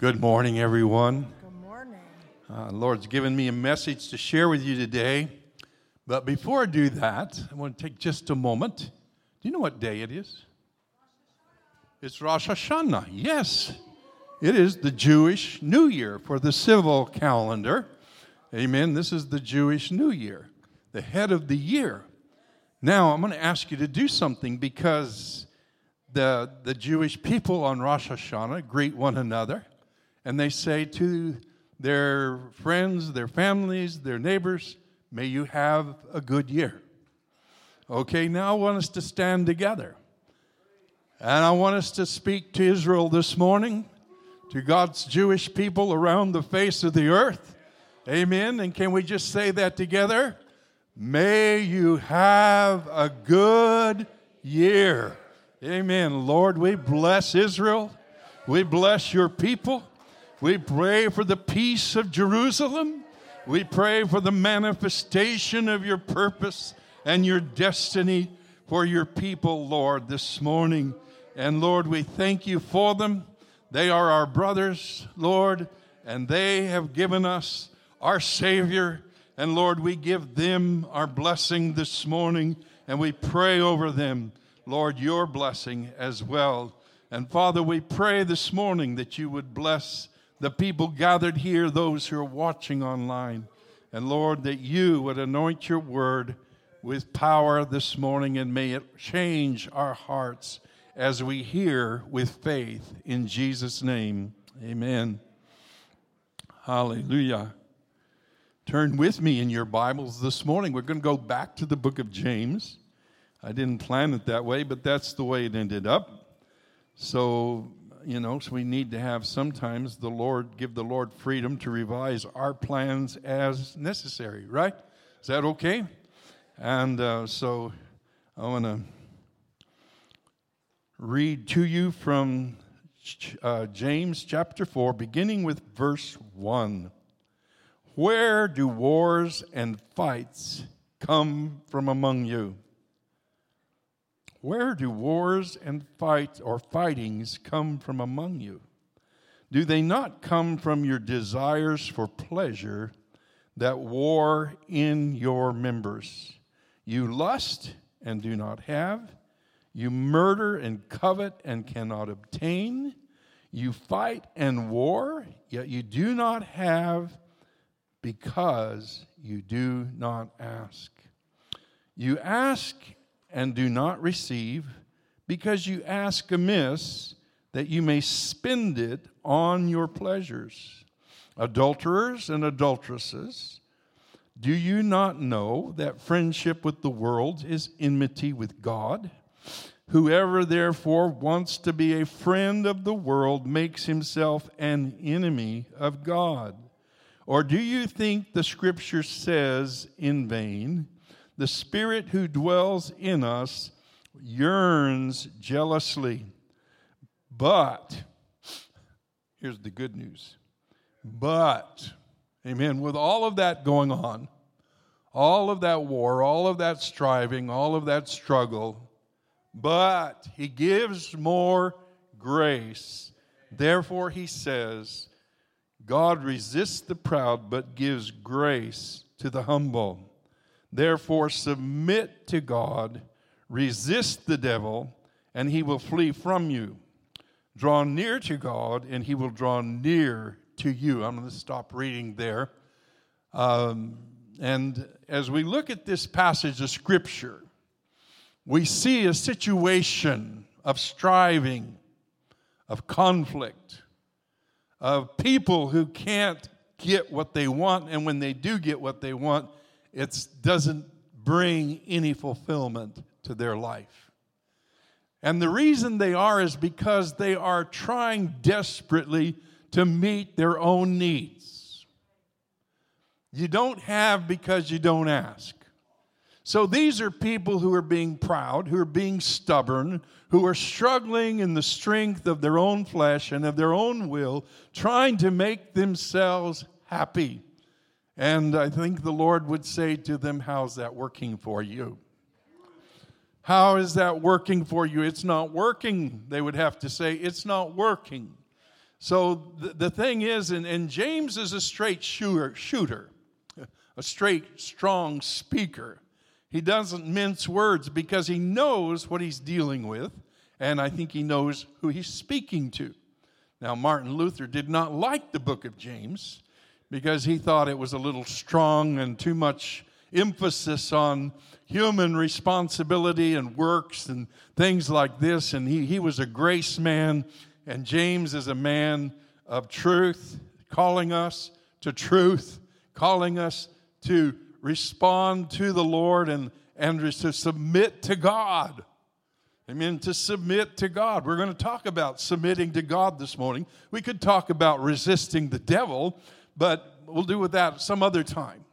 Good morning, everyone. Good morning. Uh, Lord's given me a message to share with you today. But before I do that, I want to take just a moment. Do you know what day it is? It's Rosh Hashanah. Yes, it is the Jewish New Year for the civil calendar. Amen. This is the Jewish New Year, the head of the year. Now, I'm going to ask you to do something because the, the Jewish people on Rosh Hashanah greet one another and they say to their friends, their families, their neighbors, May you have a good year. Okay, now I want us to stand together. And I want us to speak to Israel this morning, to God's Jewish people around the face of the earth. Amen. And can we just say that together? May you have a good year. Amen. Lord, we bless Israel. We bless your people. We pray for the peace of Jerusalem. We pray for the manifestation of your purpose and your destiny for your people, Lord, this morning. And Lord, we thank you for them. They are our brothers, Lord, and they have given us our Savior. And Lord, we give them our blessing this morning and we pray over them, Lord, your blessing as well. And Father, we pray this morning that you would bless the people gathered here, those who are watching online. And Lord, that you would anoint your word with power this morning and may it change our hearts as we hear with faith in Jesus' name. Amen. Hallelujah. Turn with me in your Bibles this morning. We're going to go back to the book of James. I didn't plan it that way, but that's the way it ended up. So you know, so we need to have sometimes the Lord, give the Lord freedom to revise our plans as necessary, right? Is that okay? And uh, so I want to read to you from uh, James chapter 4, beginning with verse 1. Where do wars and fights come from among you? Where do wars and fights or fightings come from among you? Do they not come from your desires for pleasure that war in your members? You lust and do not have. You murder and covet and cannot obtain. You fight and war, yet you do not have because you do not ask. You ask and do not receive, because you ask amiss, that you may spend it on your pleasures. Adulterers and adulteresses, do you not know that friendship with the world is enmity with God? Whoever therefore wants to be a friend of the world makes himself an enemy of God. Or do you think the scripture says in vain, the Spirit who dwells in us yearns jealously. But, here's the good news. But, amen, with all of that going on, all of that war, all of that striving, all of that struggle, but he gives more grace. Therefore, he says, God resists the proud, but gives grace to the humble. Therefore, submit to God, resist the devil, and he will flee from you. Draw near to God, and he will draw near to you. I'm going to stop reading there. Um, and as we look at this passage of Scripture, we see a situation of striving, of conflict, of people who can't get what they want, and when they do get what they want, it doesn't bring any fulfillment to their life. And the reason they are is because they are trying desperately to meet their own needs. You don't have because you don't ask. So these are people who are being proud, who are being stubborn, who are struggling in the strength of their own flesh and of their own will, trying to make themselves happy. And I think the Lord would say to them, How's that working for you? How is that working for you? It's not working. They would have to say, It's not working. So the, the thing is, and, and James is a straight shooter, shooter, a straight, strong speaker. He doesn't mince words because he knows what he's dealing with, and I think he knows who he's speaking to. Now, Martin Luther did not like the book of James because he thought it was a little strong and too much emphasis on human responsibility and works and things like this. And he, he was a grace man, and James is a man of truth, calling us to truth, calling us to respond to the Lord and, and to submit to God. Amen. To submit to God. We're going to talk about submitting to God this morning. We could talk about resisting the devil, but we'll do with that some other time.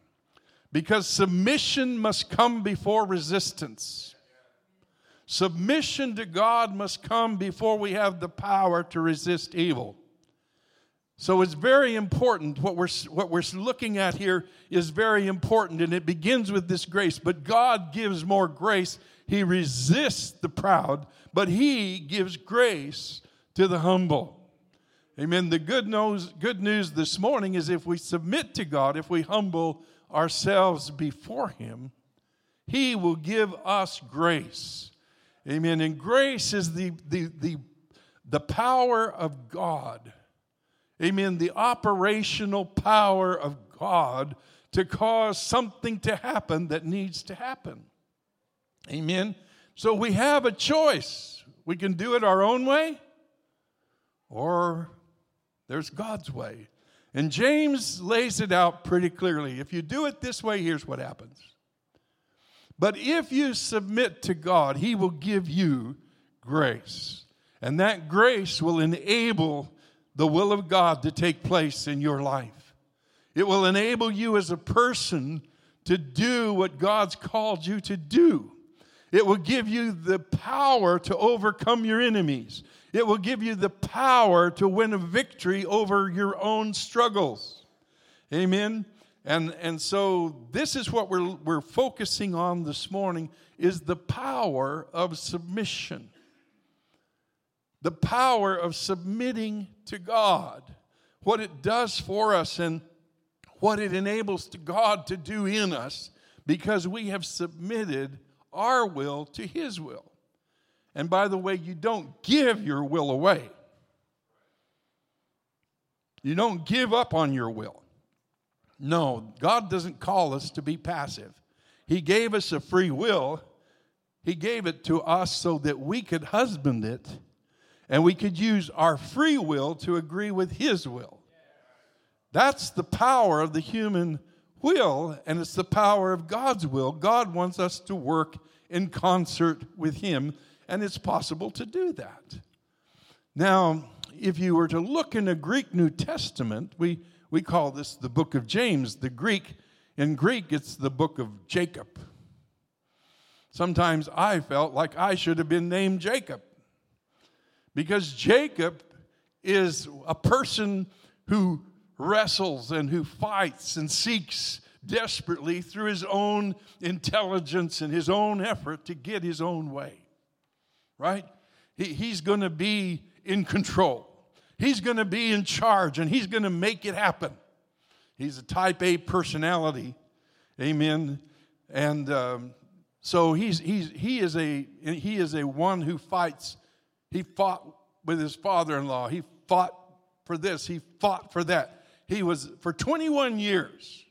Because submission must come before resistance. Submission to God must come before we have the power to resist evil. So it's very important. What we're, what we're looking at here is very important, and it begins with this grace. But God gives more grace he resists the proud, but he gives grace to the humble. Amen. The good news, good news this morning is if we submit to God, if we humble ourselves before him, he will give us grace. Amen. And grace is the, the, the, the power of God. Amen. The operational power of God to cause something to happen that needs to happen. Amen. So we have a choice. We can do it our own way, or there's God's way. And James lays it out pretty clearly. If you do it this way, here's what happens. But if you submit to God, He will give you grace. And that grace will enable the will of God to take place in your life. It will enable you as a person to do what God's called you to do. It will give you the power to overcome your enemies. It will give you the power to win a victory over your own struggles. Amen. And, and so this is what we're, we're focusing on this morning is the power of submission. The power of submitting to God. What it does for us and what it enables to God to do in us because we have submitted our will to His will. And by the way, you don't give your will away, you don't give up on your will. No, God doesn't call us to be passive. He gave us a free will. He gave it to us so that we could husband it and we could use our free will to agree with His will. That's the power of the human will, and it's the power of God's will. God wants us to work in concert with Him, and it's possible to do that. Now, if you were to look in the Greek New Testament, we, we call this the book of James. The Greek, in Greek, it's the book of Jacob. Sometimes I felt like I should have been named Jacob because Jacob is a person who wrestles and who fights and seeks desperately through his own intelligence and his own effort to get his own way. Right? He, he's going to be in control, he's going to be in charge, and he's going to make it happen. He's a type A personality. Amen. And um, so he's, he's, he, is a, he is a one who fights. He fought with his father in law. He fought for this. He fought for that. He was, for 21 years,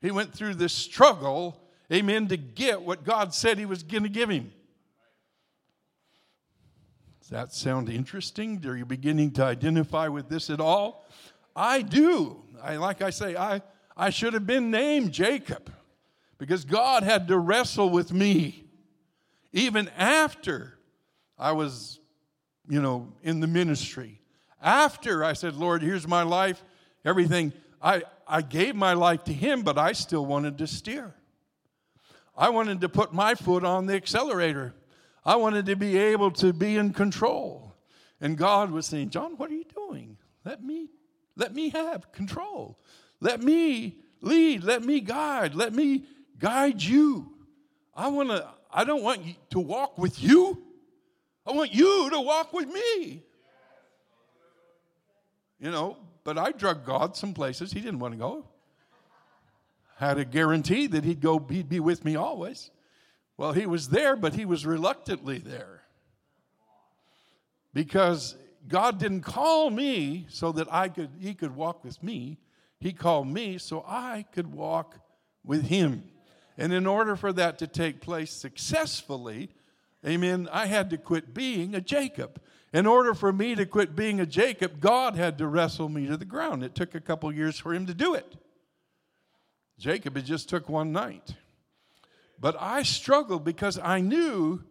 he went through this struggle, amen, to get what God said he was going to give him. That sound interesting? Are you beginning to identify with this at all? I do. I, like I say, I, I should have been named Jacob because God had to wrestle with me even after I was, you know, in the ministry. After I said, Lord, here's my life, everything, I, I gave my life to Him, but I still wanted to steer. I wanted to put my foot on the accelerator. I wanted to be able to be in control. And God was saying, John, what are you doing? Let me, let me have control. Let me lead. Let me guide. Let me guide you. I want to, I don't want to walk with you. I want you to walk with me. You know, but I drug God some places he didn't want to go. Had a guarantee that he'd go, he'd be with me always. Well, he was there, but he was reluctantly there. Because God didn't call me so that I could he could walk with me. He called me so I could walk with him. And in order for that to take place successfully, amen, I had to quit being a Jacob. In order for me to quit being a Jacob, God had to wrestle me to the ground. It took a couple years for him to do it. Jacob, it just took one night. But I struggled because I knew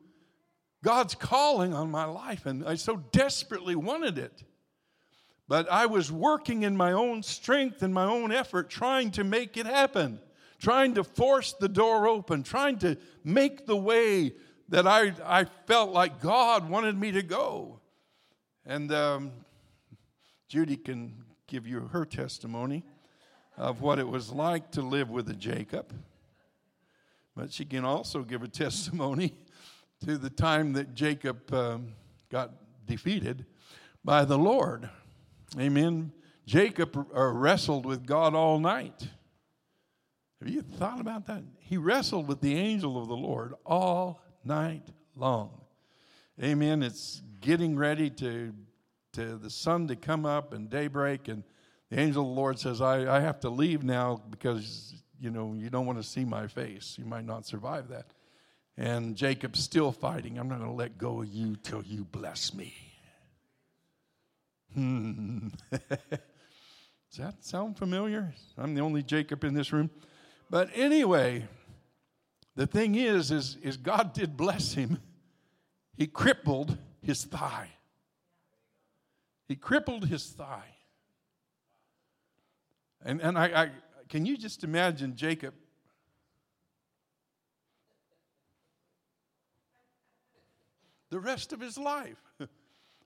God's calling on my life, and I so desperately wanted it. But I was working in my own strength and my own effort, trying to make it happen, trying to force the door open, trying to make the way that I, I felt like God wanted me to go. And um, Judy can give you her testimony of what it was like to live with a Jacob. But she can also give a testimony to the time that Jacob um, got defeated by the Lord. Amen. Jacob uh, wrestled with God all night. Have you thought about that? He wrestled with the angel of the Lord all night long. Amen. It's getting ready to, to the sun to come up and daybreak, and the angel of the Lord says, I, I have to leave now because you know you don't want to see my face. You might not survive that. And Jacob's still fighting. I'm not going to let go of you till you bless me. Hmm. Does that sound familiar? I'm the only Jacob in this room. But anyway, the thing is, is, is God did bless him. He crippled his thigh. He crippled his thigh. And, and I, I can you just imagine Jacob the rest of his life.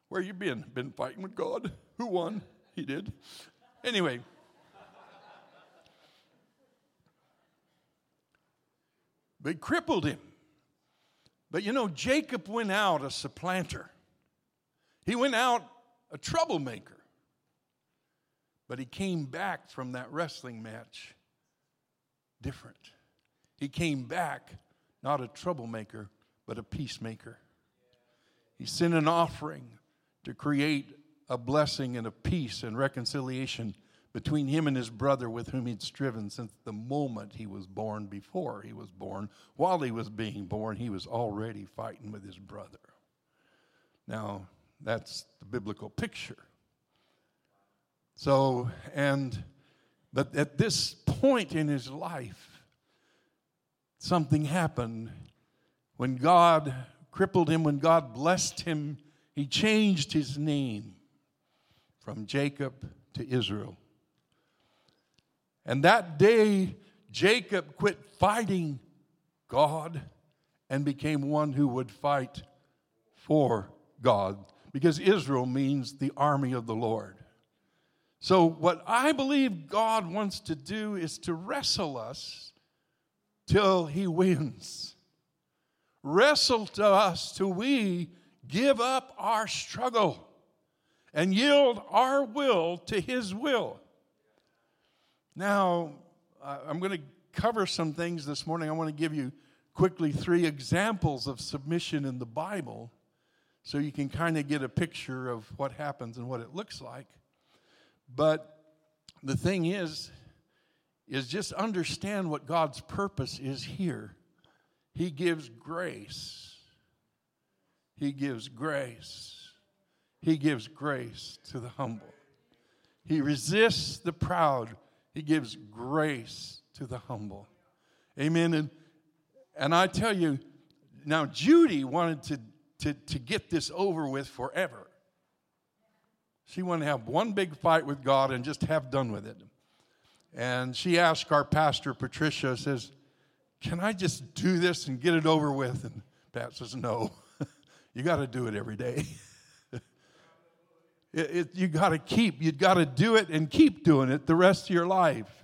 Where you been? Been fighting with God? Who won? He did. Anyway. They crippled him. But you know, Jacob went out a supplanter. He went out a troublemaker. But he came back from that wrestling match different. He came back not a troublemaker, but a peacemaker. He sent an offering to create a blessing and a peace and reconciliation between him and his brother with whom he'd striven since the moment he was born. Before he was born, while he was being born, he was already fighting with his brother. Now, that's the biblical picture. So, and, but at this point in his life, something happened when God crippled him, when God blessed him, he changed his name from Jacob to Israel. And that day, Jacob quit fighting God and became one who would fight for God because Israel means the army of the Lord. So, what I believe God wants to do is to wrestle us till He wins wrestle to us till we give up our struggle and yield our will to His will. Now, I'm going to cover some things this morning. I want to give you quickly three examples of submission in the Bible so you can kind of get a picture of what happens and what it looks like. But the thing is, is just understand what God's purpose is here. He gives grace. He gives grace. He gives grace to the humble. He resists the proud. He gives grace to the humble. Amen. And, and I tell you, now Judy wanted to, to, to get this over with forever. She wanted to have one big fight with God and just have done with it. And she asked our pastor, Patricia, says, can I just do this and get it over with? And Pat says, No, you got to do it every day. it, it, you got to keep, you got to do it and keep doing it the rest of your life.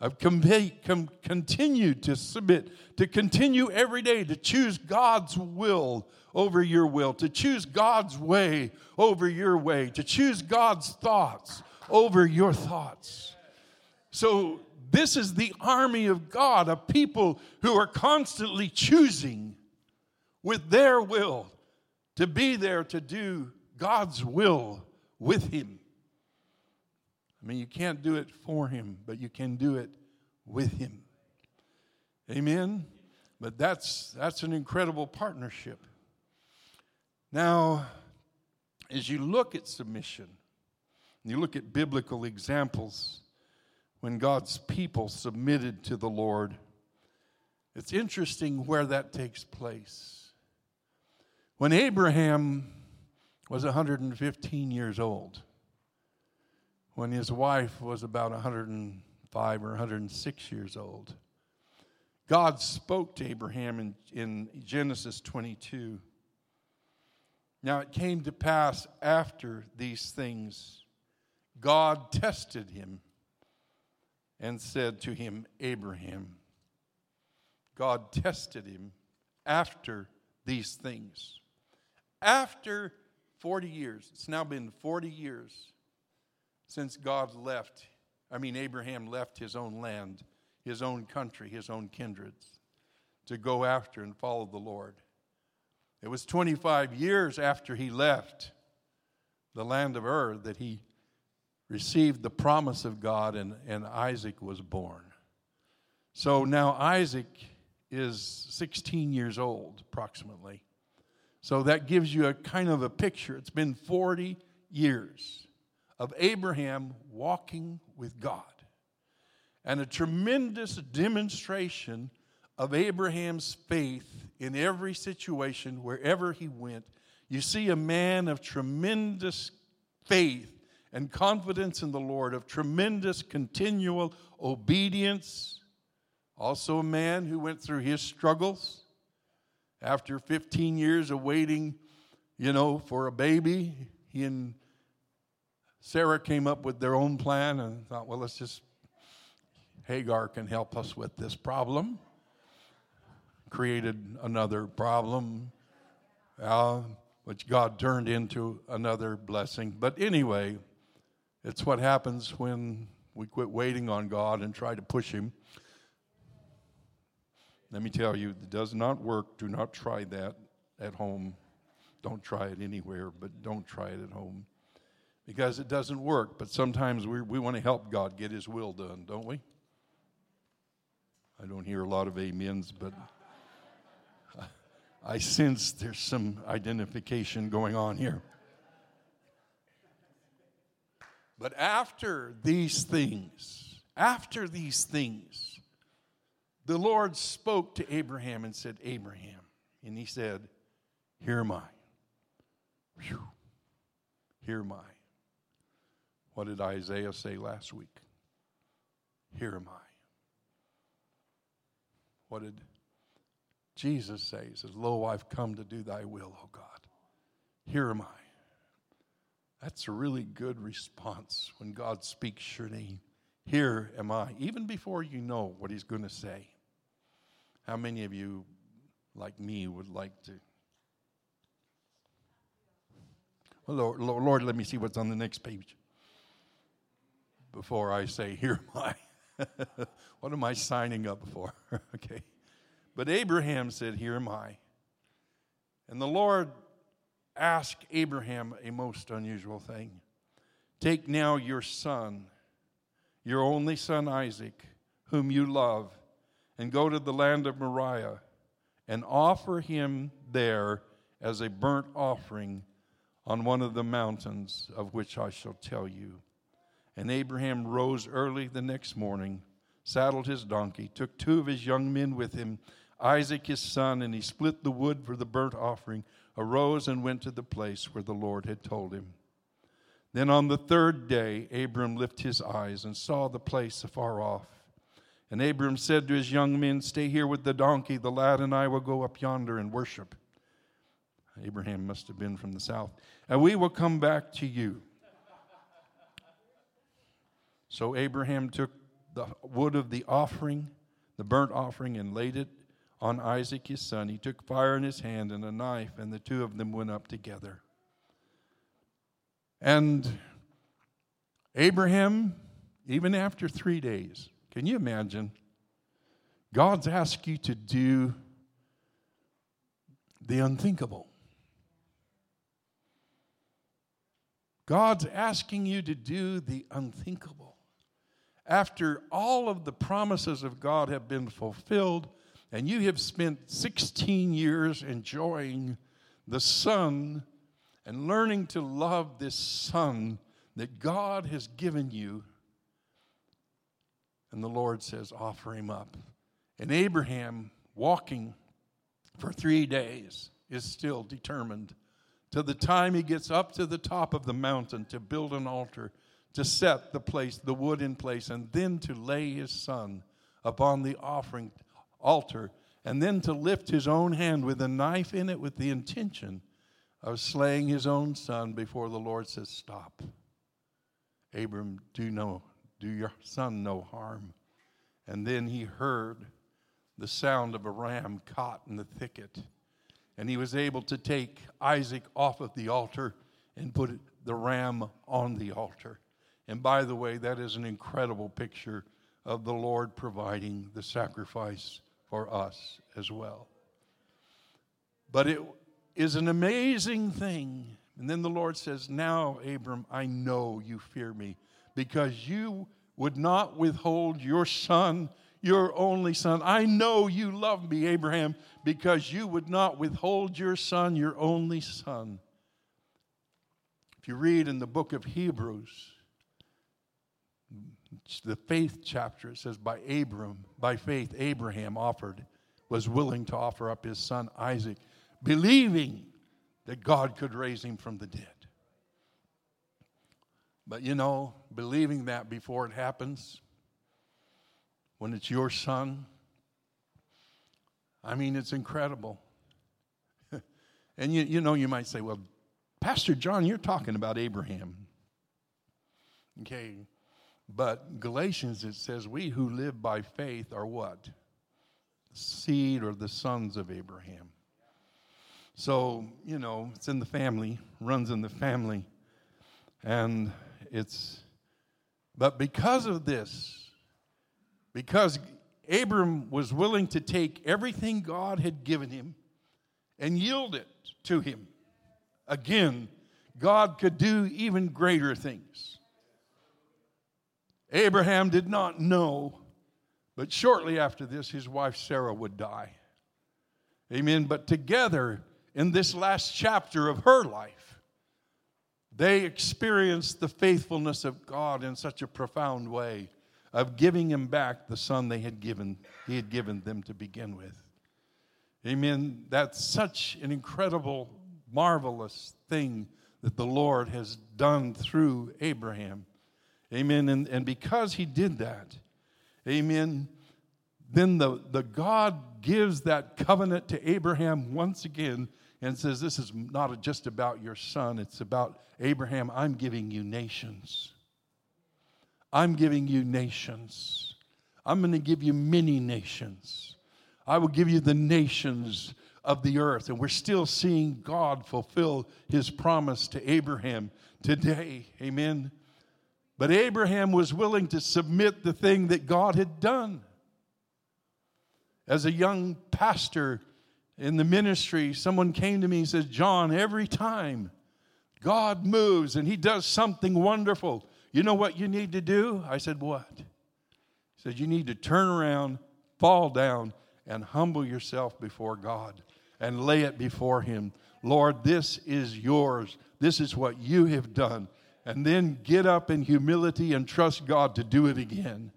I've continued to submit, to continue every day to choose God's will over your will, to choose God's way over your way, to choose God's thoughts over your thoughts. So, this is the army of God, a people who are constantly choosing with their will to be there to do God's will with Him. I mean, you can't do it for Him, but you can do it with Him. Amen? But that's, that's an incredible partnership. Now, as you look at submission, you look at biblical examples when God's people submitted to the Lord, it's interesting where that takes place. When Abraham was 115 years old, when his wife was about 105 or 106 years old, God spoke to Abraham in, in Genesis 22. Now it came to pass after these things, God tested him and said to him, Abraham. God tested him after these things. After 40 years, it's now been 40 years since God left, I mean, Abraham left his own land, his own country, his own kindreds to go after and follow the Lord. It was 25 years after he left the land of Ur that he received the promise of God and, and Isaac was born. So now Isaac is 16 years old, approximately. So that gives you a kind of a picture. It's been 40 years of Abraham walking with God and a tremendous demonstration of Abraham's faith in every situation, wherever he went. You see a man of tremendous faith and confidence in the Lord, of tremendous continual obedience. Also, a man who went through his struggles after 15 years of waiting, you know, for a baby. He and Sarah came up with their own plan and thought, well, let's just, Hagar can help us with this problem. Created another problem, uh, which God turned into another blessing. But anyway, it's what happens when we quit waiting on God and try to push Him. Let me tell you, it does not work. Do not try that at home. Don't try it anywhere, but don't try it at home because it doesn't work. But sometimes we, we want to help God get His will done, don't we? I don't hear a lot of amens, but I sense there's some identification going on here. But after these things, after these things, the Lord spoke to Abraham and said, Abraham. And he said, Here am I. Whew. Here am I. What did Isaiah say last week? Here am I. What did Jesus say? He says, Lo, I've come to do thy will, O God. Here am I. That's a really good response when God speaks your name. Here am I, even before you know what He's going to say. How many of you, like me, would like to? Well, Lord, Lord, Lord let me see what's on the next page before I say, Here am I. what am I signing up for? okay. But Abraham said, Here am I. And the Lord asked Abraham a most unusual thing Take now your son, your only son Isaac, whom you love, and go to the land of Moriah and offer him there as a burnt offering on one of the mountains of which I shall tell you. And Abraham rose early the next morning, saddled his donkey, took two of his young men with him, Isaac his son, and he split the wood for the burnt offering arose and went to the place where the Lord had told him. Then on the third day, Abram lifted his eyes and saw the place afar off. And Abram said to his young men, Stay here with the donkey. The lad and I will go up yonder and worship. Abraham must have been from the south. And we will come back to you. So Abraham took the wood of the offering, the burnt offering, and laid it on Isaac his son. He took fire in his hand and a knife, and the two of them went up together. And Abraham, even after three days, can you imagine? God's asked you to do the unthinkable. God's asking you to do the unthinkable. After all of the promises of God have been fulfilled, and you have spent 16 years enjoying the Son and learning to love this Son that God has given you, and the Lord says, offer him up. And Abraham, walking for three days, is still determined to the time he gets up to the top of the mountain to build an altar, to set the place, the wood in place, and then to lay his son upon the offering altar, and then to lift his own hand with a knife in it with the intention of slaying his own son before the Lord says, Stop. Abram, do no, do your son no harm. And then he heard the sound of a ram caught in the thicket and he was able to take Isaac off of the altar and put the ram on the altar. And by the way, that is an incredible picture of the Lord providing the sacrifice for us as well. But it is an amazing thing. And then the Lord says, Now, Abram, I know you fear me because you would not withhold your son your only son. I know you love me, Abraham, because you would not withhold your son, your only son. If you read in the book of Hebrews, the faith chapter, it says, by Abram, by faith, Abraham offered, was willing to offer up his son Isaac, believing that God could raise him from the dead. But you know, believing that before it happens, when it's your son. I mean, it's incredible. and you, you know, you might say, well, Pastor John, you're talking about Abraham. Okay, but Galatians, it says, we who live by faith are what? Seed or the sons of Abraham. So, you know, it's in the family, runs in the family. And it's, but because of this, because Abram was willing to take everything God had given him and yield it to him. Again, God could do even greater things. Abraham did not know, but shortly after this, his wife Sarah would die. Amen. But together, in this last chapter of her life, they experienced the faithfulness of God in such a profound way of giving him back the son they had given he had given them to begin with amen that's such an incredible marvelous thing that the lord has done through abraham amen and, and because he did that amen then the, the god gives that covenant to abraham once again and says this is not just about your son it's about abraham i'm giving you nations I'm giving you nations. I'm going to give you many nations. I will give you the nations of the earth. And we're still seeing God fulfill his promise to Abraham today. Amen. But Abraham was willing to submit the thing that God had done. As a young pastor in the ministry, someone came to me and says, John, every time God moves and he does something wonderful, you know what you need to do? I said, What? He said, You need to turn around, fall down, and humble yourself before God and lay it before Him. Lord, this is yours. This is what you have done. And then get up in humility and trust God to do it again.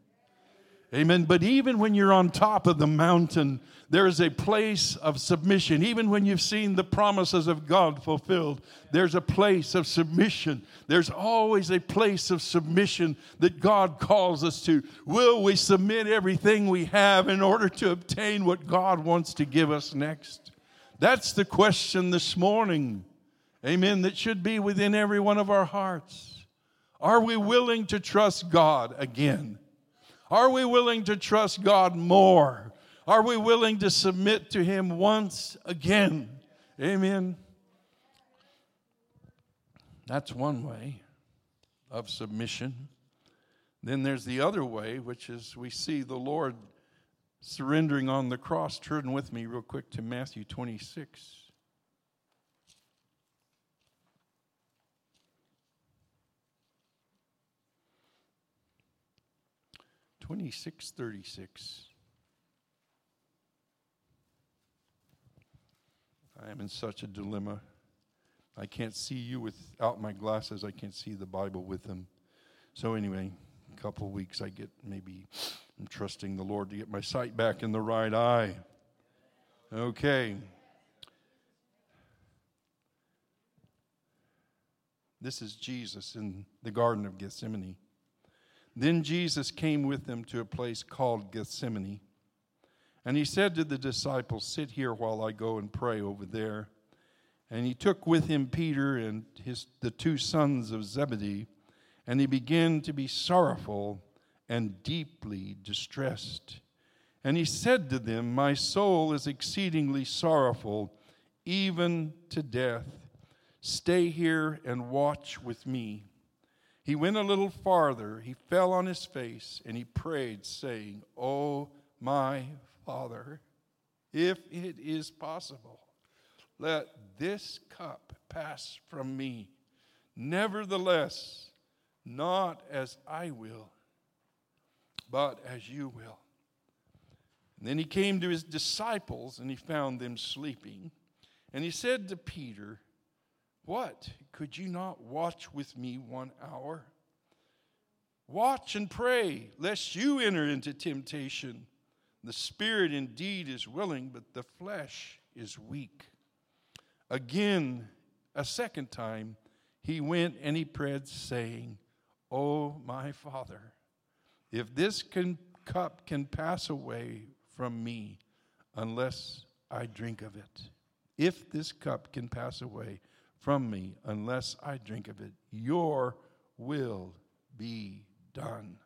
Amen. But even when you're on top of the mountain, there is a place of submission. Even when you've seen the promises of God fulfilled, there's a place of submission. There's always a place of submission that God calls us to. Will we submit everything we have in order to obtain what God wants to give us next? That's the question this morning. Amen. That should be within every one of our hearts. Are we willing to trust God again? Are we willing to trust God more? Are we willing to submit to Him once again? Amen. That's one way of submission. Then there's the other way, which is we see the Lord surrendering on the cross. Turn with me real quick to Matthew 26. Twenty-six thirty-six. I am in such a dilemma. I can't see you without my glasses. I can't see the Bible with them. So anyway, a couple weeks I get maybe I'm trusting the Lord to get my sight back in the right eye. Okay. This is Jesus in the Garden of Gethsemane. Then Jesus came with them to a place called Gethsemane. And he said to the disciples, Sit here while I go and pray over there. And he took with him Peter and his, the two sons of Zebedee, and he began to be sorrowful and deeply distressed. And he said to them, My soul is exceedingly sorrowful, even to death. Stay here and watch with me. He went a little farther. He fell on his face and he prayed, saying, Oh, my Father, if it is possible, let this cup pass from me. Nevertheless, not as I will, but as you will. And then he came to his disciples and he found them sleeping. And he said to Peter, What? Could you not watch with me one hour? Watch and pray, lest you enter into temptation. The spirit indeed is willing, but the flesh is weak. Again, a second time, he went and he prayed, saying, Oh, my Father, if this can, cup can pass away from me unless I drink of it, if this cup can pass away from me unless I drink of it, your will be done.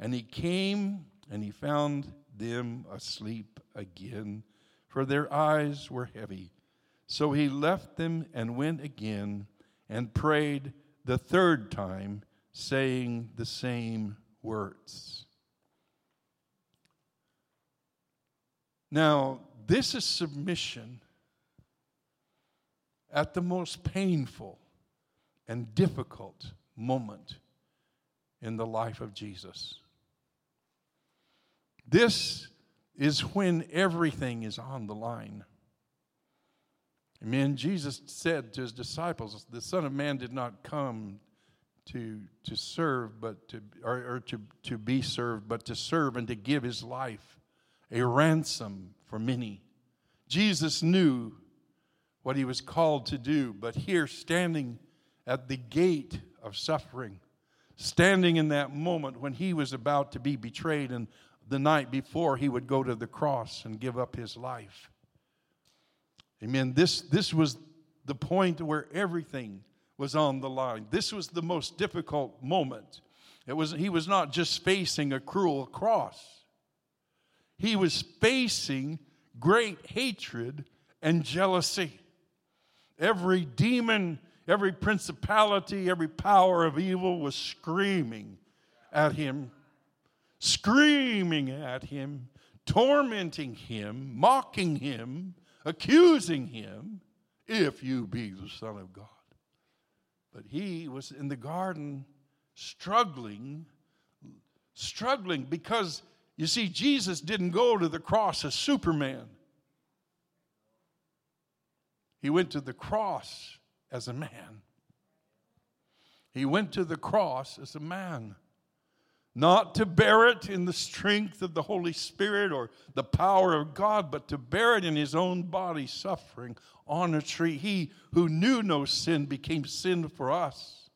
And he came and he found them asleep again, for their eyes were heavy. So he left them and went again and prayed the third time, saying the same words. Now, this is submission at the most painful and difficult moment in the life of Jesus. This is when everything is on the line. Amen. Jesus said to his disciples, The Son of Man did not come to, to serve, but to, or, or to, to be served, but to serve and to give his life a ransom for many. Jesus knew what he was called to do, but here, standing at the gate of suffering, standing in that moment when he was about to be betrayed, and the night before he would go to the cross and give up his life. Amen. This, this was the point where everything was on the line. This was the most difficult moment. It was, he was not just facing a cruel cross, he was facing great hatred and jealousy. Every demon, every principality, every power of evil was screaming at him, screaming at him, tormenting him, mocking him, accusing him, if you be the Son of God. But he was in the garden struggling, struggling because you see, Jesus didn't go to the cross as Superman. He went to the cross as a man. He went to the cross as a man not to bear it in the strength of the Holy Spirit or the power of God, but to bear it in his own body, suffering on a tree. He who knew no sin became sin for us,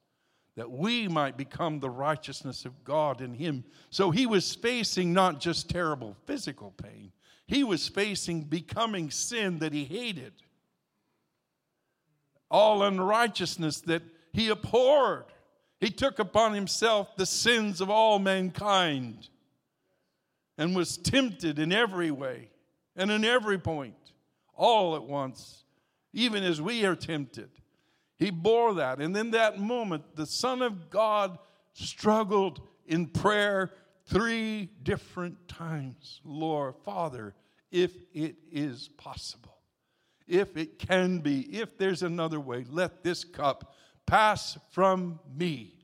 that we might become the righteousness of God in him. So he was facing not just terrible physical pain, he was facing becoming sin that he hated, all unrighteousness that he abhorred. He took upon himself the sins of all mankind. and was tempted in every way and in every point, all at once, even as we are tempted. He bore that. And in that moment, the Son of God struggled in prayer three different times. Lord, Father, if it is possible, if it can be, if there's another way, let this cup pass from me.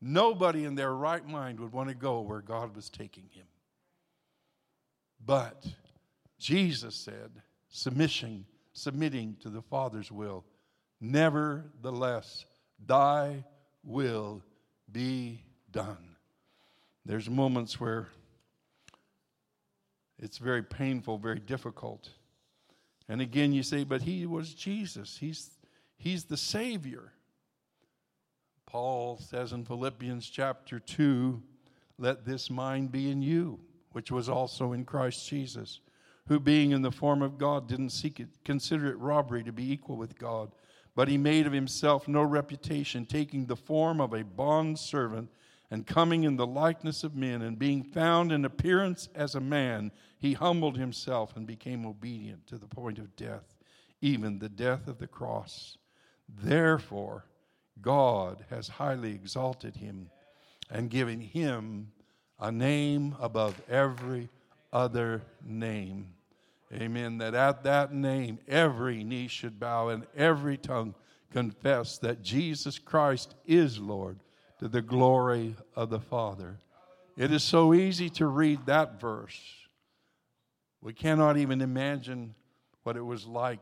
Nobody in their right mind would want to go where God was taking him. But Jesus said, submission, submitting to the Father's will, nevertheless, thy will be done. There's moments where it's very painful, very difficult. And again, you say, but he was Jesus. He's, he's the Savior. Paul says in Philippians chapter 2, let this mind be in you, which was also in Christ Jesus, who being in the form of God didn't seek it, consider it robbery to be equal with God, but he made of himself no reputation, taking the form of a bond servant and coming in the likeness of men, and being found in appearance as a man, he humbled himself and became obedient to the point of death, even the death of the cross. Therefore, God has highly exalted him and given him a name above every other name. Amen. That at that name, every knee should bow and every tongue confess that Jesus Christ is Lord to the glory of the Father. It is so easy to read that verse. We cannot even imagine what it was like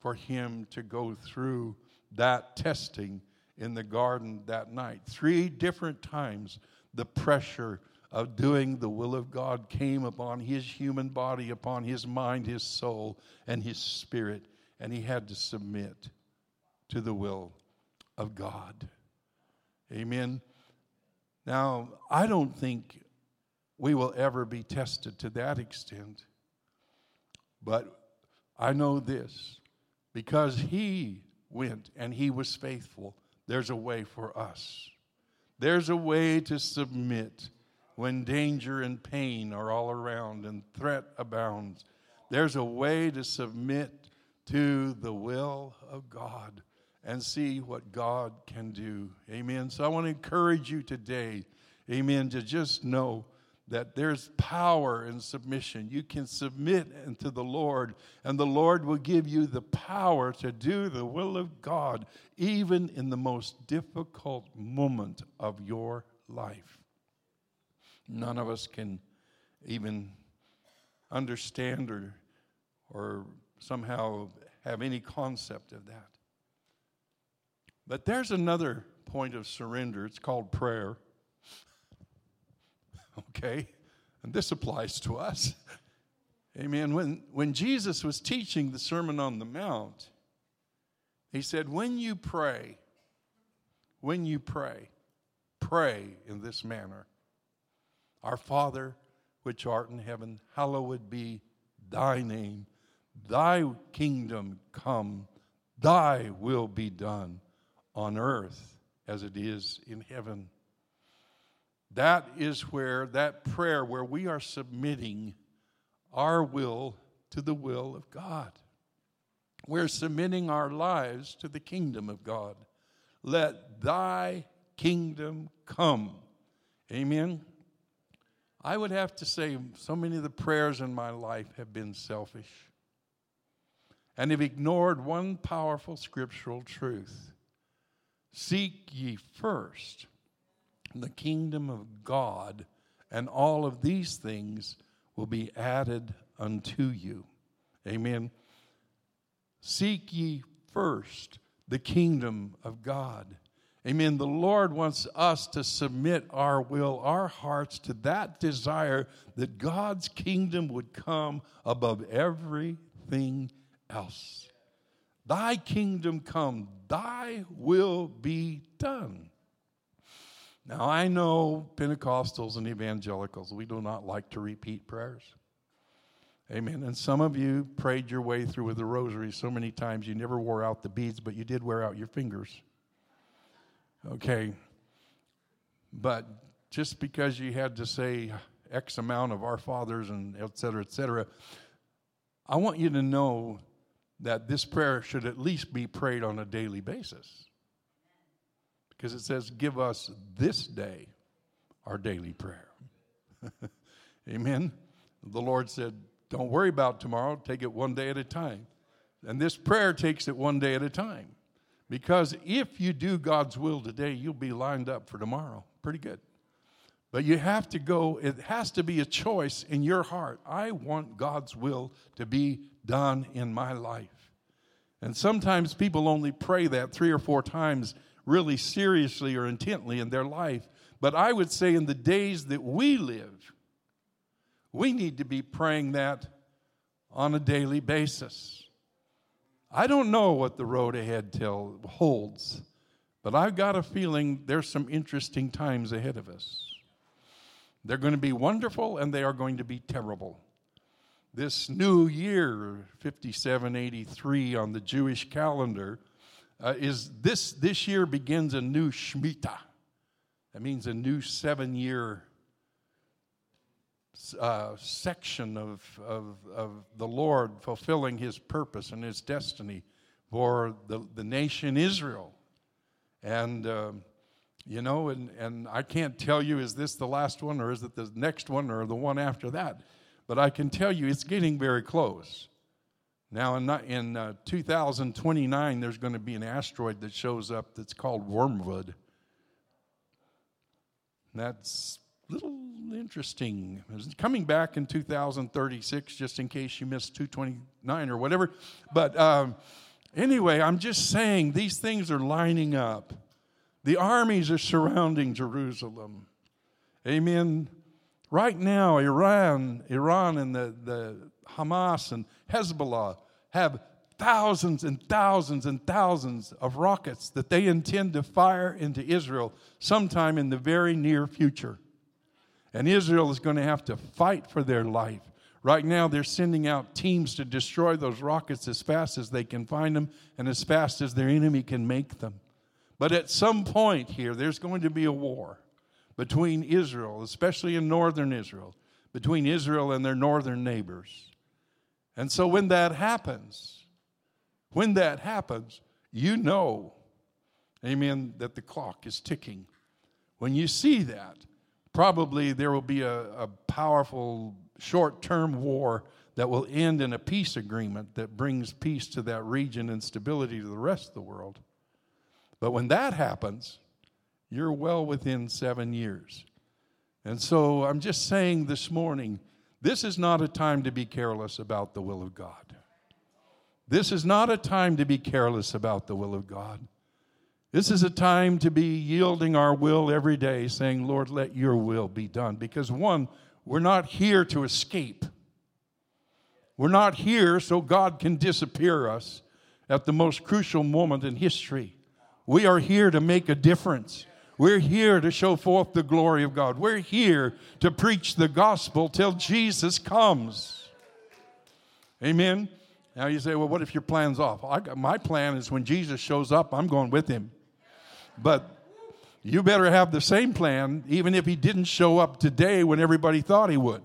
for him to go through that testing in the garden that night. Three different times, the pressure of doing the will of God came upon his human body, upon his mind, his soul, and his spirit, and he had to submit to the will of God. Amen. Now, I don't think we will ever be tested to that extent, but I know this because he went and he was faithful there's a way for us. There's a way to submit when danger and pain are all around and threat abounds. There's a way to submit to the will of God and see what God can do. Amen. So I want to encourage you today, amen, to just know that there's power in submission. You can submit unto the Lord, and the Lord will give you the power to do the will of God, even in the most difficult moment of your life. None of us can even understand or, or somehow have any concept of that. But there's another point of surrender. It's called prayer. Okay? And this applies to us. Amen. When, when Jesus was teaching the Sermon on the Mount, he said, When you pray, when you pray, pray in this manner Our Father, which art in heaven, hallowed be thy name. Thy kingdom come, thy will be done on earth as it is in heaven. That is where, that prayer, where we are submitting our will to the will of God. We're submitting our lives to the kingdom of God. Let thy kingdom come. Amen. I would have to say, so many of the prayers in my life have been selfish and have ignored one powerful scriptural truth Seek ye first the kingdom of God, and all of these things will be added unto you. Amen. Seek ye first the kingdom of God. Amen. The Lord wants us to submit our will, our hearts to that desire that God's kingdom would come above everything else. Thy kingdom come, thy will be done. Now, I know Pentecostals and evangelicals, we do not like to repeat prayers. Amen. And some of you prayed your way through with the rosary so many times you never wore out the beads, but you did wear out your fingers. Okay. But just because you had to say X amount of our fathers and et cetera, et cetera. I want you to know that this prayer should at least be prayed on a daily basis. Because it says, Give us this day our daily prayer. Amen. The Lord said, Don't worry about tomorrow, take it one day at a time. And this prayer takes it one day at a time. Because if you do God's will today, you'll be lined up for tomorrow. Pretty good. But you have to go, it has to be a choice in your heart. I want God's will to be done in my life. And sometimes people only pray that three or four times, really seriously or intently in their life. But I would say in the days that we live, we need to be praying that on a daily basis. I don't know what the road ahead till holds, but I've got a feeling there's some interesting times ahead of us. They're going to be wonderful and they are going to be terrible. This new year, 5783 on the Jewish calendar, uh, is this, this year begins a new Shemitah. That means a new seven year uh, section of, of, of the Lord fulfilling his purpose and his destiny for the, the nation Israel. And, uh, you know, and, and I can't tell you, is this the last one or is it the next one or the one after that? But I can tell you it's getting very close. Now, in, in uh, 2029, there's going to be an asteroid that shows up that's called Wormwood. That's a little interesting. It's coming back in 2036, just in case you missed 229 or whatever. But um, anyway, I'm just saying these things are lining up. The armies are surrounding Jerusalem. Amen. Right now, Iran, Iran and the, the Hamas and Hezbollah have thousands and thousands and thousands of rockets that they intend to fire into Israel sometime in the very near future. And Israel is going to have to fight for their life. Right now, they're sending out teams to destroy those rockets as fast as they can find them and as fast as their enemy can make them. But at some point here, there's going to be a war between Israel, especially in northern Israel, between Israel and their northern neighbors. And so when that happens, when that happens, you know, amen, that the clock is ticking. When you see that, probably there will be a, a powerful short term war that will end in a peace agreement that brings peace to that region and stability to the rest of the world. But when that happens, you're well within seven years. And so I'm just saying this morning this is not a time to be careless about the will of God. This is not a time to be careless about the will of God. This is a time to be yielding our will every day, saying, Lord, let your will be done. Because, one, we're not here to escape. We're not here so God can disappear us at the most crucial moment in history. We are here to make a difference. We're here to show forth the glory of God. We're here to preach the gospel till Jesus comes. Amen. Now you say, well, what if your plan's off? Got, my plan is when Jesus shows up, I'm going with him. But you better have the same plan, even if he didn't show up today when everybody thought he would.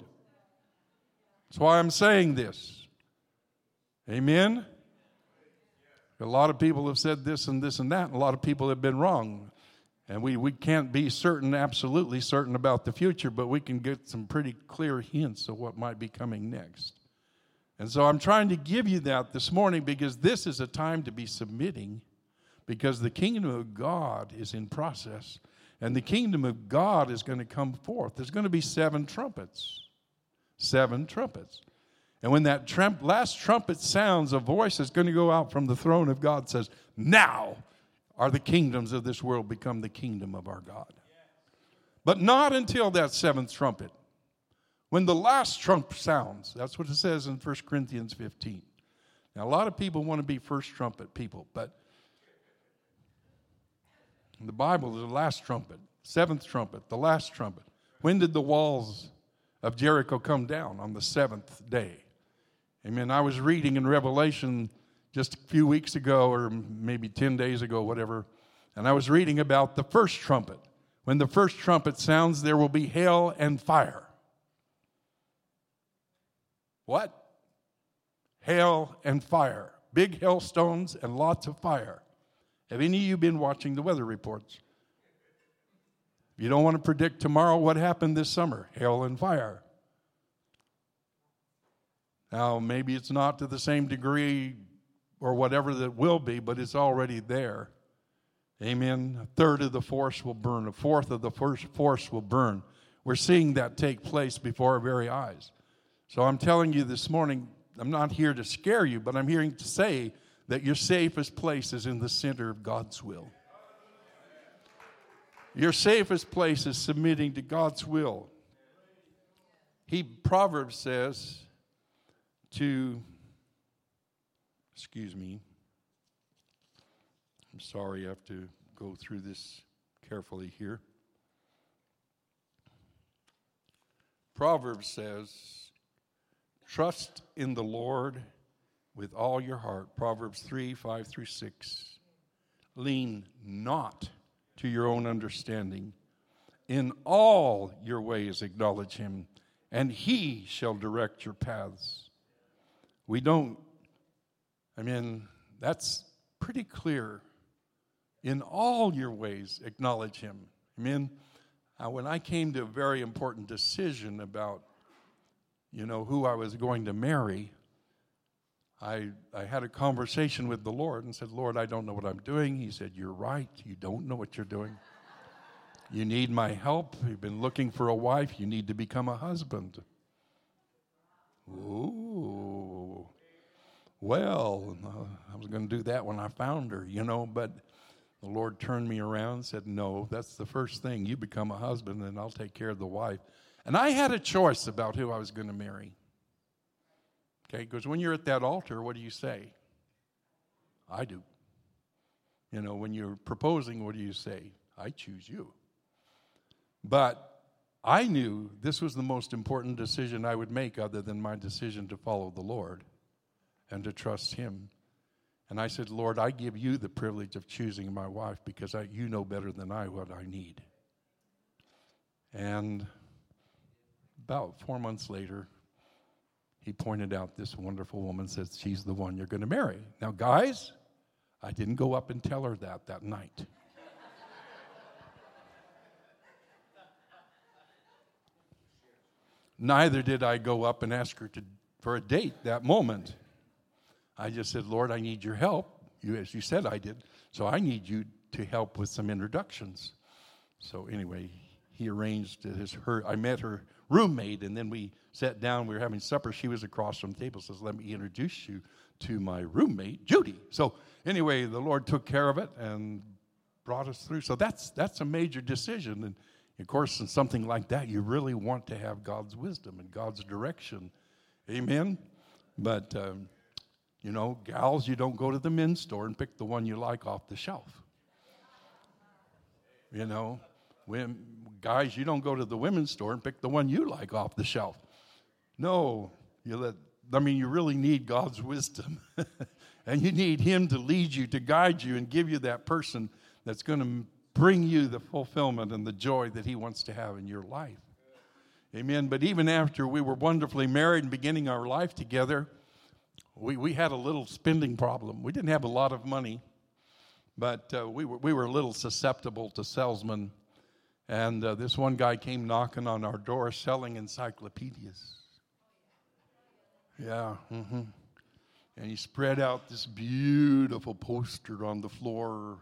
That's why I'm saying this. Amen? A lot of people have said this and this and that, and a lot of people have been wrong. And we, we can't be certain, absolutely certain about the future, but we can get some pretty clear hints of what might be coming next. And so I'm trying to give you that this morning because this is a time to be submitting because the kingdom of God is in process and the kingdom of God is going to come forth. There's going to be seven trumpets. Seven trumpets. And when that last trumpet sounds, a voice is going to go out from the throne of God says, Now are the kingdoms of this world become the kingdom of our God. But not until that seventh trumpet. When the last trump sounds, that's what it says in 1 Corinthians 15. Now, a lot of people want to be first trumpet people, but the Bible is the last trumpet, seventh trumpet, the last trumpet. When did the walls of Jericho come down? On the seventh day. Amen. I was reading in Revelation just a few weeks ago, or maybe 10 days ago, whatever, and I was reading about the first trumpet. When the first trumpet sounds, there will be hail and fire. What? Hail and fire. Big hailstones and lots of fire. Have any of you been watching the weather reports? You don't want to predict tomorrow what happened this summer hail and fire. Now, maybe it's not to the same degree or whatever that will be, but it's already there. Amen. A third of the force will burn, a fourth of the first force will burn. We're seeing that take place before our very eyes. So I'm telling you this morning, I'm not here to scare you, but I'm here to say that your safest place is in the center of God's will. Your safest place is submitting to God's will. He Proverbs says to excuse me. I'm sorry I have to go through this carefully here. Proverbs says, Trust in the Lord with all your heart. Proverbs 3 5 through 6. Lean not to your own understanding. In all your ways acknowledge him, and he shall direct your paths. We don't, I mean, that's pretty clear. In all your ways acknowledge him. Amen. Uh, when I came to a very important decision about, you know, who I was going to marry, I, I had a conversation with the Lord and said, Lord, I don't know what I'm doing. He said, You're right. You don't know what you're doing. You need my help. You've been looking for a wife. You need to become a husband. Ooh. Well, uh, I was going to do that when I found her, you know, but the Lord turned me around and said, No, that's the first thing. You become a husband, and I'll take care of the wife. And I had a choice about who I was going to marry. Okay, because when you're at that altar, what do you say? I do. You know, when you're proposing, what do you say? I choose you. But I knew this was the most important decision I would make other than my decision to follow the Lord and to trust Him. And I said, Lord, I give you the privilege of choosing my wife because I, you know better than I what I need. And about four months later, he pointed out this wonderful woman says she's the one you're going to marry. Now, guys, I didn't go up and tell her that that night. Neither did I go up and ask her to, for a date that moment. I just said, Lord, I need your help. You, as you said, I did. So I need you to help with some introductions. So anyway, he arranged his her. I met her roommate, and then we sat down. We were having supper. She was across from the table. Says, "Let me introduce you to my roommate, Judy." So anyway, the Lord took care of it and brought us through. So that's that's a major decision, and of course, in something like that, you really want to have God's wisdom and God's direction. Amen. But um, you know, gals, you don't go to the men's store and pick the one you like off the shelf. You know, when, guys, you don't go to the women's store and pick the one you like off the shelf. No, you let, I mean, you really need God's wisdom. and you need Him to lead you, to guide you, and give you that person that's going to bring you the fulfillment and the joy that He wants to have in your life. Amen. But even after we were wonderfully married and beginning our life together, we, we had a little spending problem. We didn't have a lot of money, but uh, we, were, we were a little susceptible to salesmen and uh, this one guy came knocking on our door selling encyclopedias. Yeah. Mm-hmm. And he spread out this beautiful poster on the floor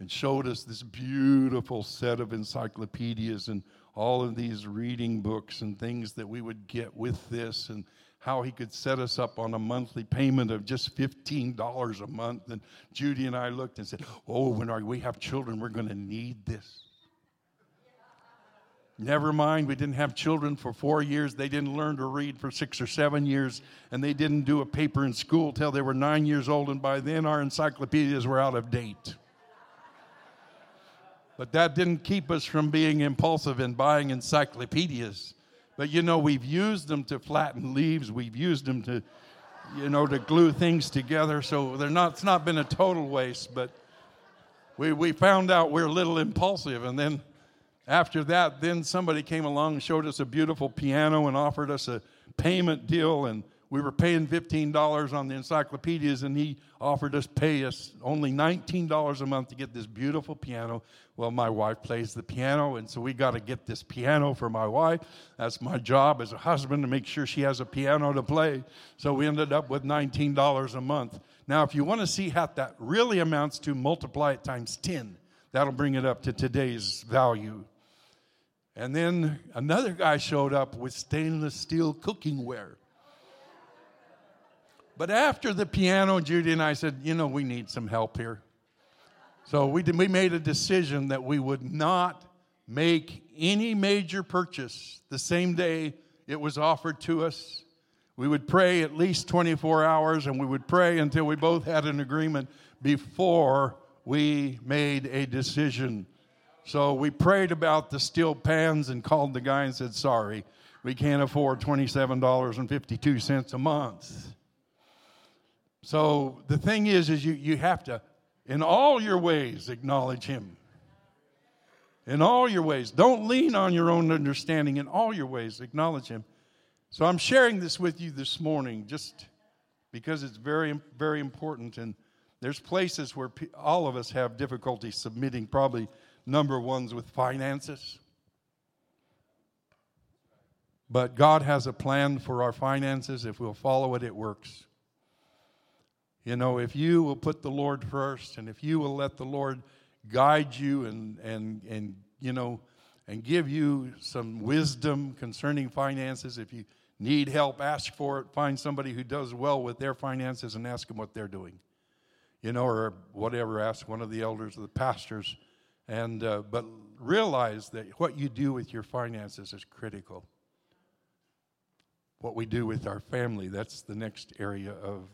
and showed us this beautiful set of encyclopedias and all of these reading books and things that we would get with this and how he could set us up on a monthly payment of just $15 a month. And Judy and I looked and said, Oh, when we have children, we're going to need this. Never mind, we didn't have children for four years. They didn't learn to read for six or seven years, and they didn't do a paper in school till they were nine years old, and by then our encyclopedias were out of date. But that didn't keep us from being impulsive in buying encyclopedias. But you know, we've used them to flatten leaves, we've used them to, you know, to glue things together, so they're not, it's not been a total waste, but we, we found out we're a little impulsive, and then after that, then somebody came along and showed us a beautiful piano and offered us a payment deal, and we were paying $15 on the encyclopedias, and he offered us pay us only $19 a month to get this beautiful piano. Well, my wife plays the piano, and so we got to get this piano for my wife. That's my job as a husband to make sure she has a piano to play. So we ended up with $19 a month. Now, if you want to see how that really amounts to, multiply it times 10. That'll bring it up to today's value. And then another guy showed up with stainless steel cookingware. But after the piano, Judy and I said, you know, we need some help here. So we, did, we made a decision that we would not make any major purchase the same day it was offered to us. We would pray at least 24 hours and we would pray until we both had an agreement before we made a decision. So we prayed about the steel pans and called the guy and said, Sorry, we can't afford $27.52 a month. So the thing is, is you, you have to, in all your ways, acknowledge him. In all your ways. Don't lean on your own understanding. In all your ways, acknowledge him. So I'm sharing this with you this morning just because it's very, very important. And there's places where all of us have difficulty submitting, probably number one's with finances. But God has a plan for our finances. If we'll follow it, it works. You know, if you will put the Lord first and if you will let the Lord guide you and, and, and you know, and give you some wisdom concerning finances, if you need help, ask for it. Find somebody who does well with their finances and ask them what they're doing. You know, or whatever, ask one of the elders or the pastors. And, uh, but realize that what you do with your finances is critical. What we do with our family, that's the next area of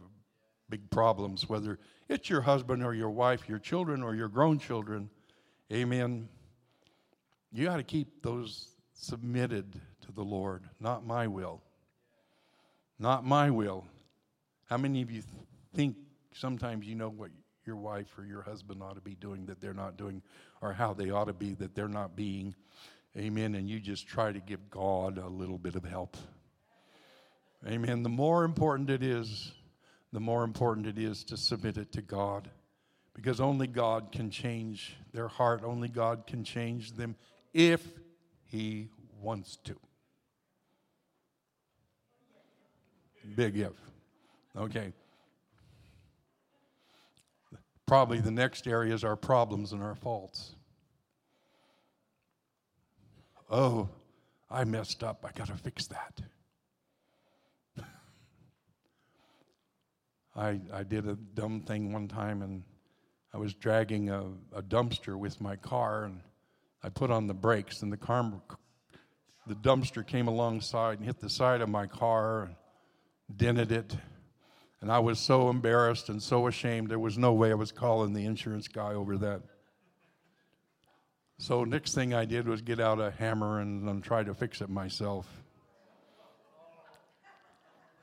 big problems, whether it's your husband or your wife, your children or your grown children. Amen. You got to keep those submitted to the Lord, not my will. Not my will. How many of you th- think sometimes you know what your wife or your husband ought to be doing that they're not doing, or how they ought to be that they're not being? Amen. And you just try to give God a little bit of help. Amen. The more important it is the more important it is to submit it to God. Because only God can change their heart, only God can change them if He wants to. Big if. Okay. Probably the next area is our problems and our faults. Oh, I messed up. I got to fix that. I, I did a dumb thing one time and I was dragging a, a dumpster with my car and I put on the brakes and the car, the dumpster came alongside and hit the side of my car and dented it. And I was so embarrassed and so ashamed, there was no way I was calling the insurance guy over that. So, next thing I did was get out a hammer and, and try to fix it myself.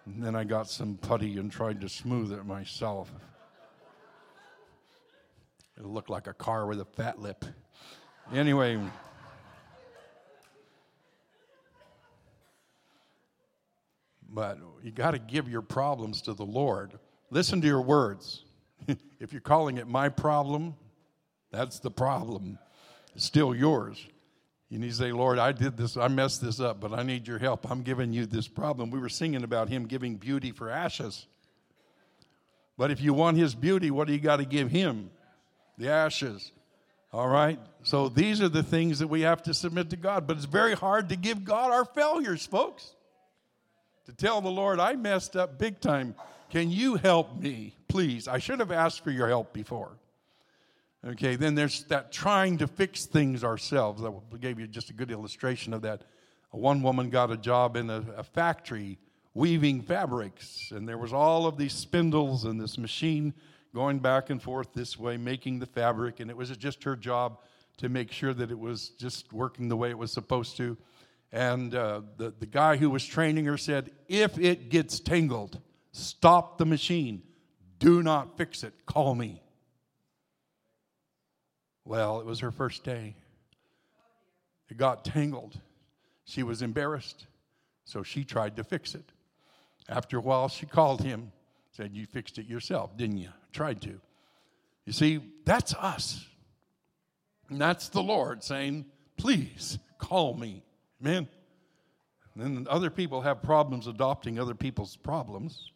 And then I got some putty and tried to smooth it myself. It looked like a car with a fat lip. Anyway, but you got to give your problems to the Lord. Listen to your words. if you're calling it my problem, that's the problem. It's still yours. You need to say, Lord, I did this, I messed this up, but I need your help. I'm giving you this problem. We were singing about him giving beauty for ashes. But if you want his beauty, what do you got to give him? The ashes. All right? So these are the things that we have to submit to God. But it's very hard to give God our failures, folks. To tell the Lord, I messed up big time. Can you help me, please? I should have asked for your help before. Okay, then there's that trying to fix things ourselves. I gave you just a good illustration of that. One woman got a job in a, a factory weaving fabrics, and there was all of these spindles and this machine going back and forth this way, making the fabric, and it was just her job to make sure that it was just working the way it was supposed to. And uh, the, the guy who was training her said, If it gets tangled, stop the machine. Do not fix it. Call me. Well, it was her first day. It got tangled. She was embarrassed, so she tried to fix it. After a while, she called him, said, You fixed it yourself, didn't you? Tried to. You see, that's us. And that's the Lord saying, Please call me. Amen. And then other people have problems adopting other people's problems,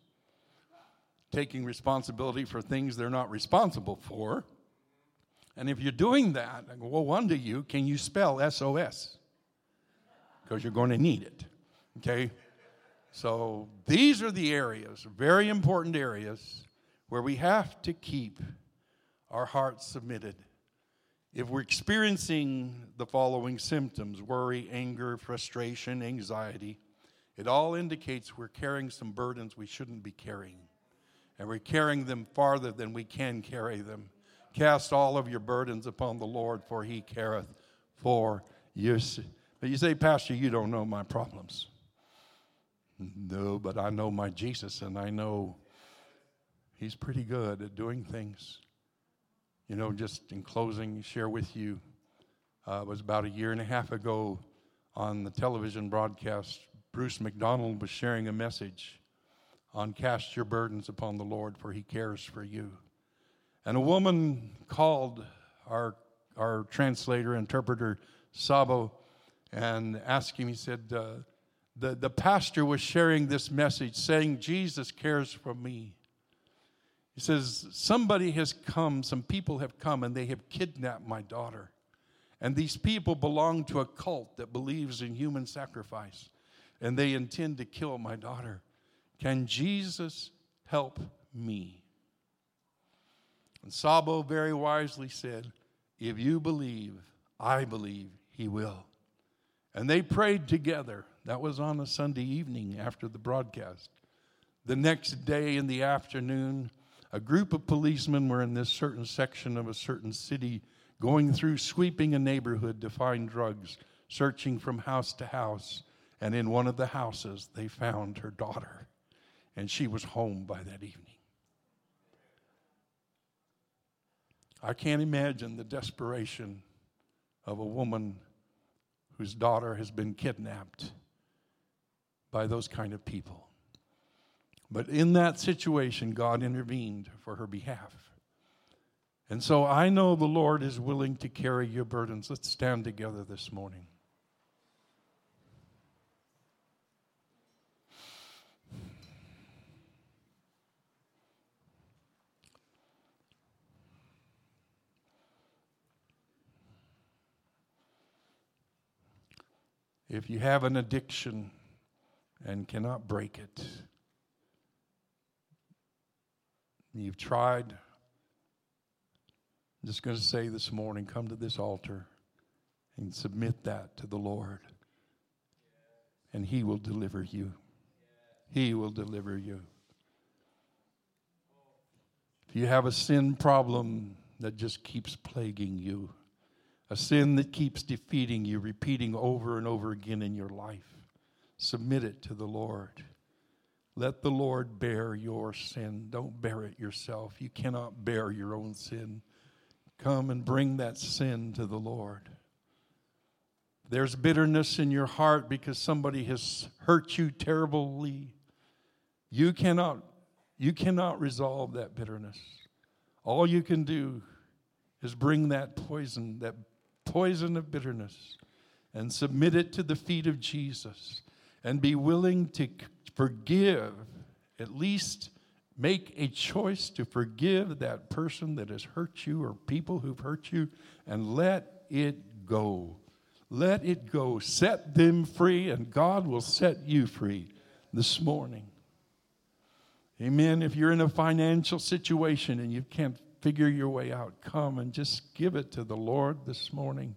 taking responsibility for things they're not responsible for. And if you're doing that, I go, well, to you, can you spell SOS? Because you're going to need it. Okay? So these are the areas, very important areas, where we have to keep our hearts submitted. If we're experiencing the following symptoms worry, anger, frustration, anxiety it all indicates we're carrying some burdens we shouldn't be carrying. And we're carrying them farther than we can carry them. Cast all of your burdens upon the Lord, for he careth for you. But you say, Pastor, you don't know my problems. No, but I know my Jesus, and I know he's pretty good at doing things. You know, just in closing, share with you, uh, it was about a year and a half ago on the television broadcast, Bruce McDonald was sharing a message on cast your burdens upon the Lord, for he cares for you. And a woman called our, our translator, interpreter, Sabo, and asked him, he said, uh, the, the pastor was sharing this message saying, Jesus cares for me. He says, Somebody has come, some people have come, and they have kidnapped my daughter. And these people belong to a cult that believes in human sacrifice, and they intend to kill my daughter. Can Jesus help me? And Sabo very wisely said, If you believe, I believe he will. And they prayed together. That was on a Sunday evening after the broadcast. The next day in the afternoon, a group of policemen were in this certain section of a certain city going through sweeping a neighborhood to find drugs, searching from house to house. And in one of the houses, they found her daughter, and she was home by that evening. I can't imagine the desperation of a woman whose daughter has been kidnapped by those kind of people. But in that situation, God intervened for her behalf. And so I know the Lord is willing to carry your burdens. Let's stand together this morning. If you have an addiction and cannot break it, you've tried, I'm just going to say this morning come to this altar and submit that to the Lord, and He will deliver you. He will deliver you. If you have a sin problem that just keeps plaguing you, a sin that keeps defeating you, repeating over and over again in your life. Submit it to the Lord. Let the Lord bear your sin. Don't bear it yourself. You cannot bear your own sin. Come and bring that sin to the Lord. There's bitterness in your heart because somebody has hurt you terribly. You cannot, you cannot resolve that bitterness. All you can do is bring that poison, that poison of bitterness and submit it to the feet of Jesus and be willing to forgive, at least make a choice to forgive that person that has hurt you or people who've hurt you and let it go. Let it go. Set them free, and God will set you free this morning. Amen. If you're in a financial situation and you can't figure your way out. Come and just give it to the Lord this morning.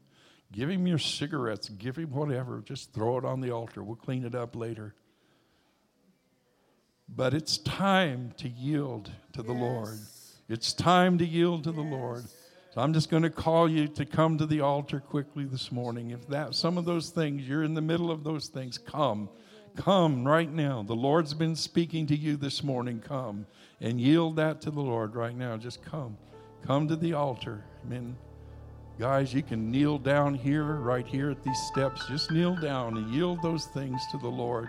Give him your cigarettes, give him whatever. Just throw it on the altar. We'll clean it up later. But it's time to yield to the yes. Lord. It's time to yield to yes. the Lord. So I'm just going to call you to come to the altar quickly this morning. If that some of those things you're in the middle of those things, come. Come right now. The Lord's been speaking to you this morning. Come and yield that to the Lord right now. Just come. Come to the altar. Amen. Guys, you can kneel down here, right here at these steps. Just kneel down and yield those things to the Lord.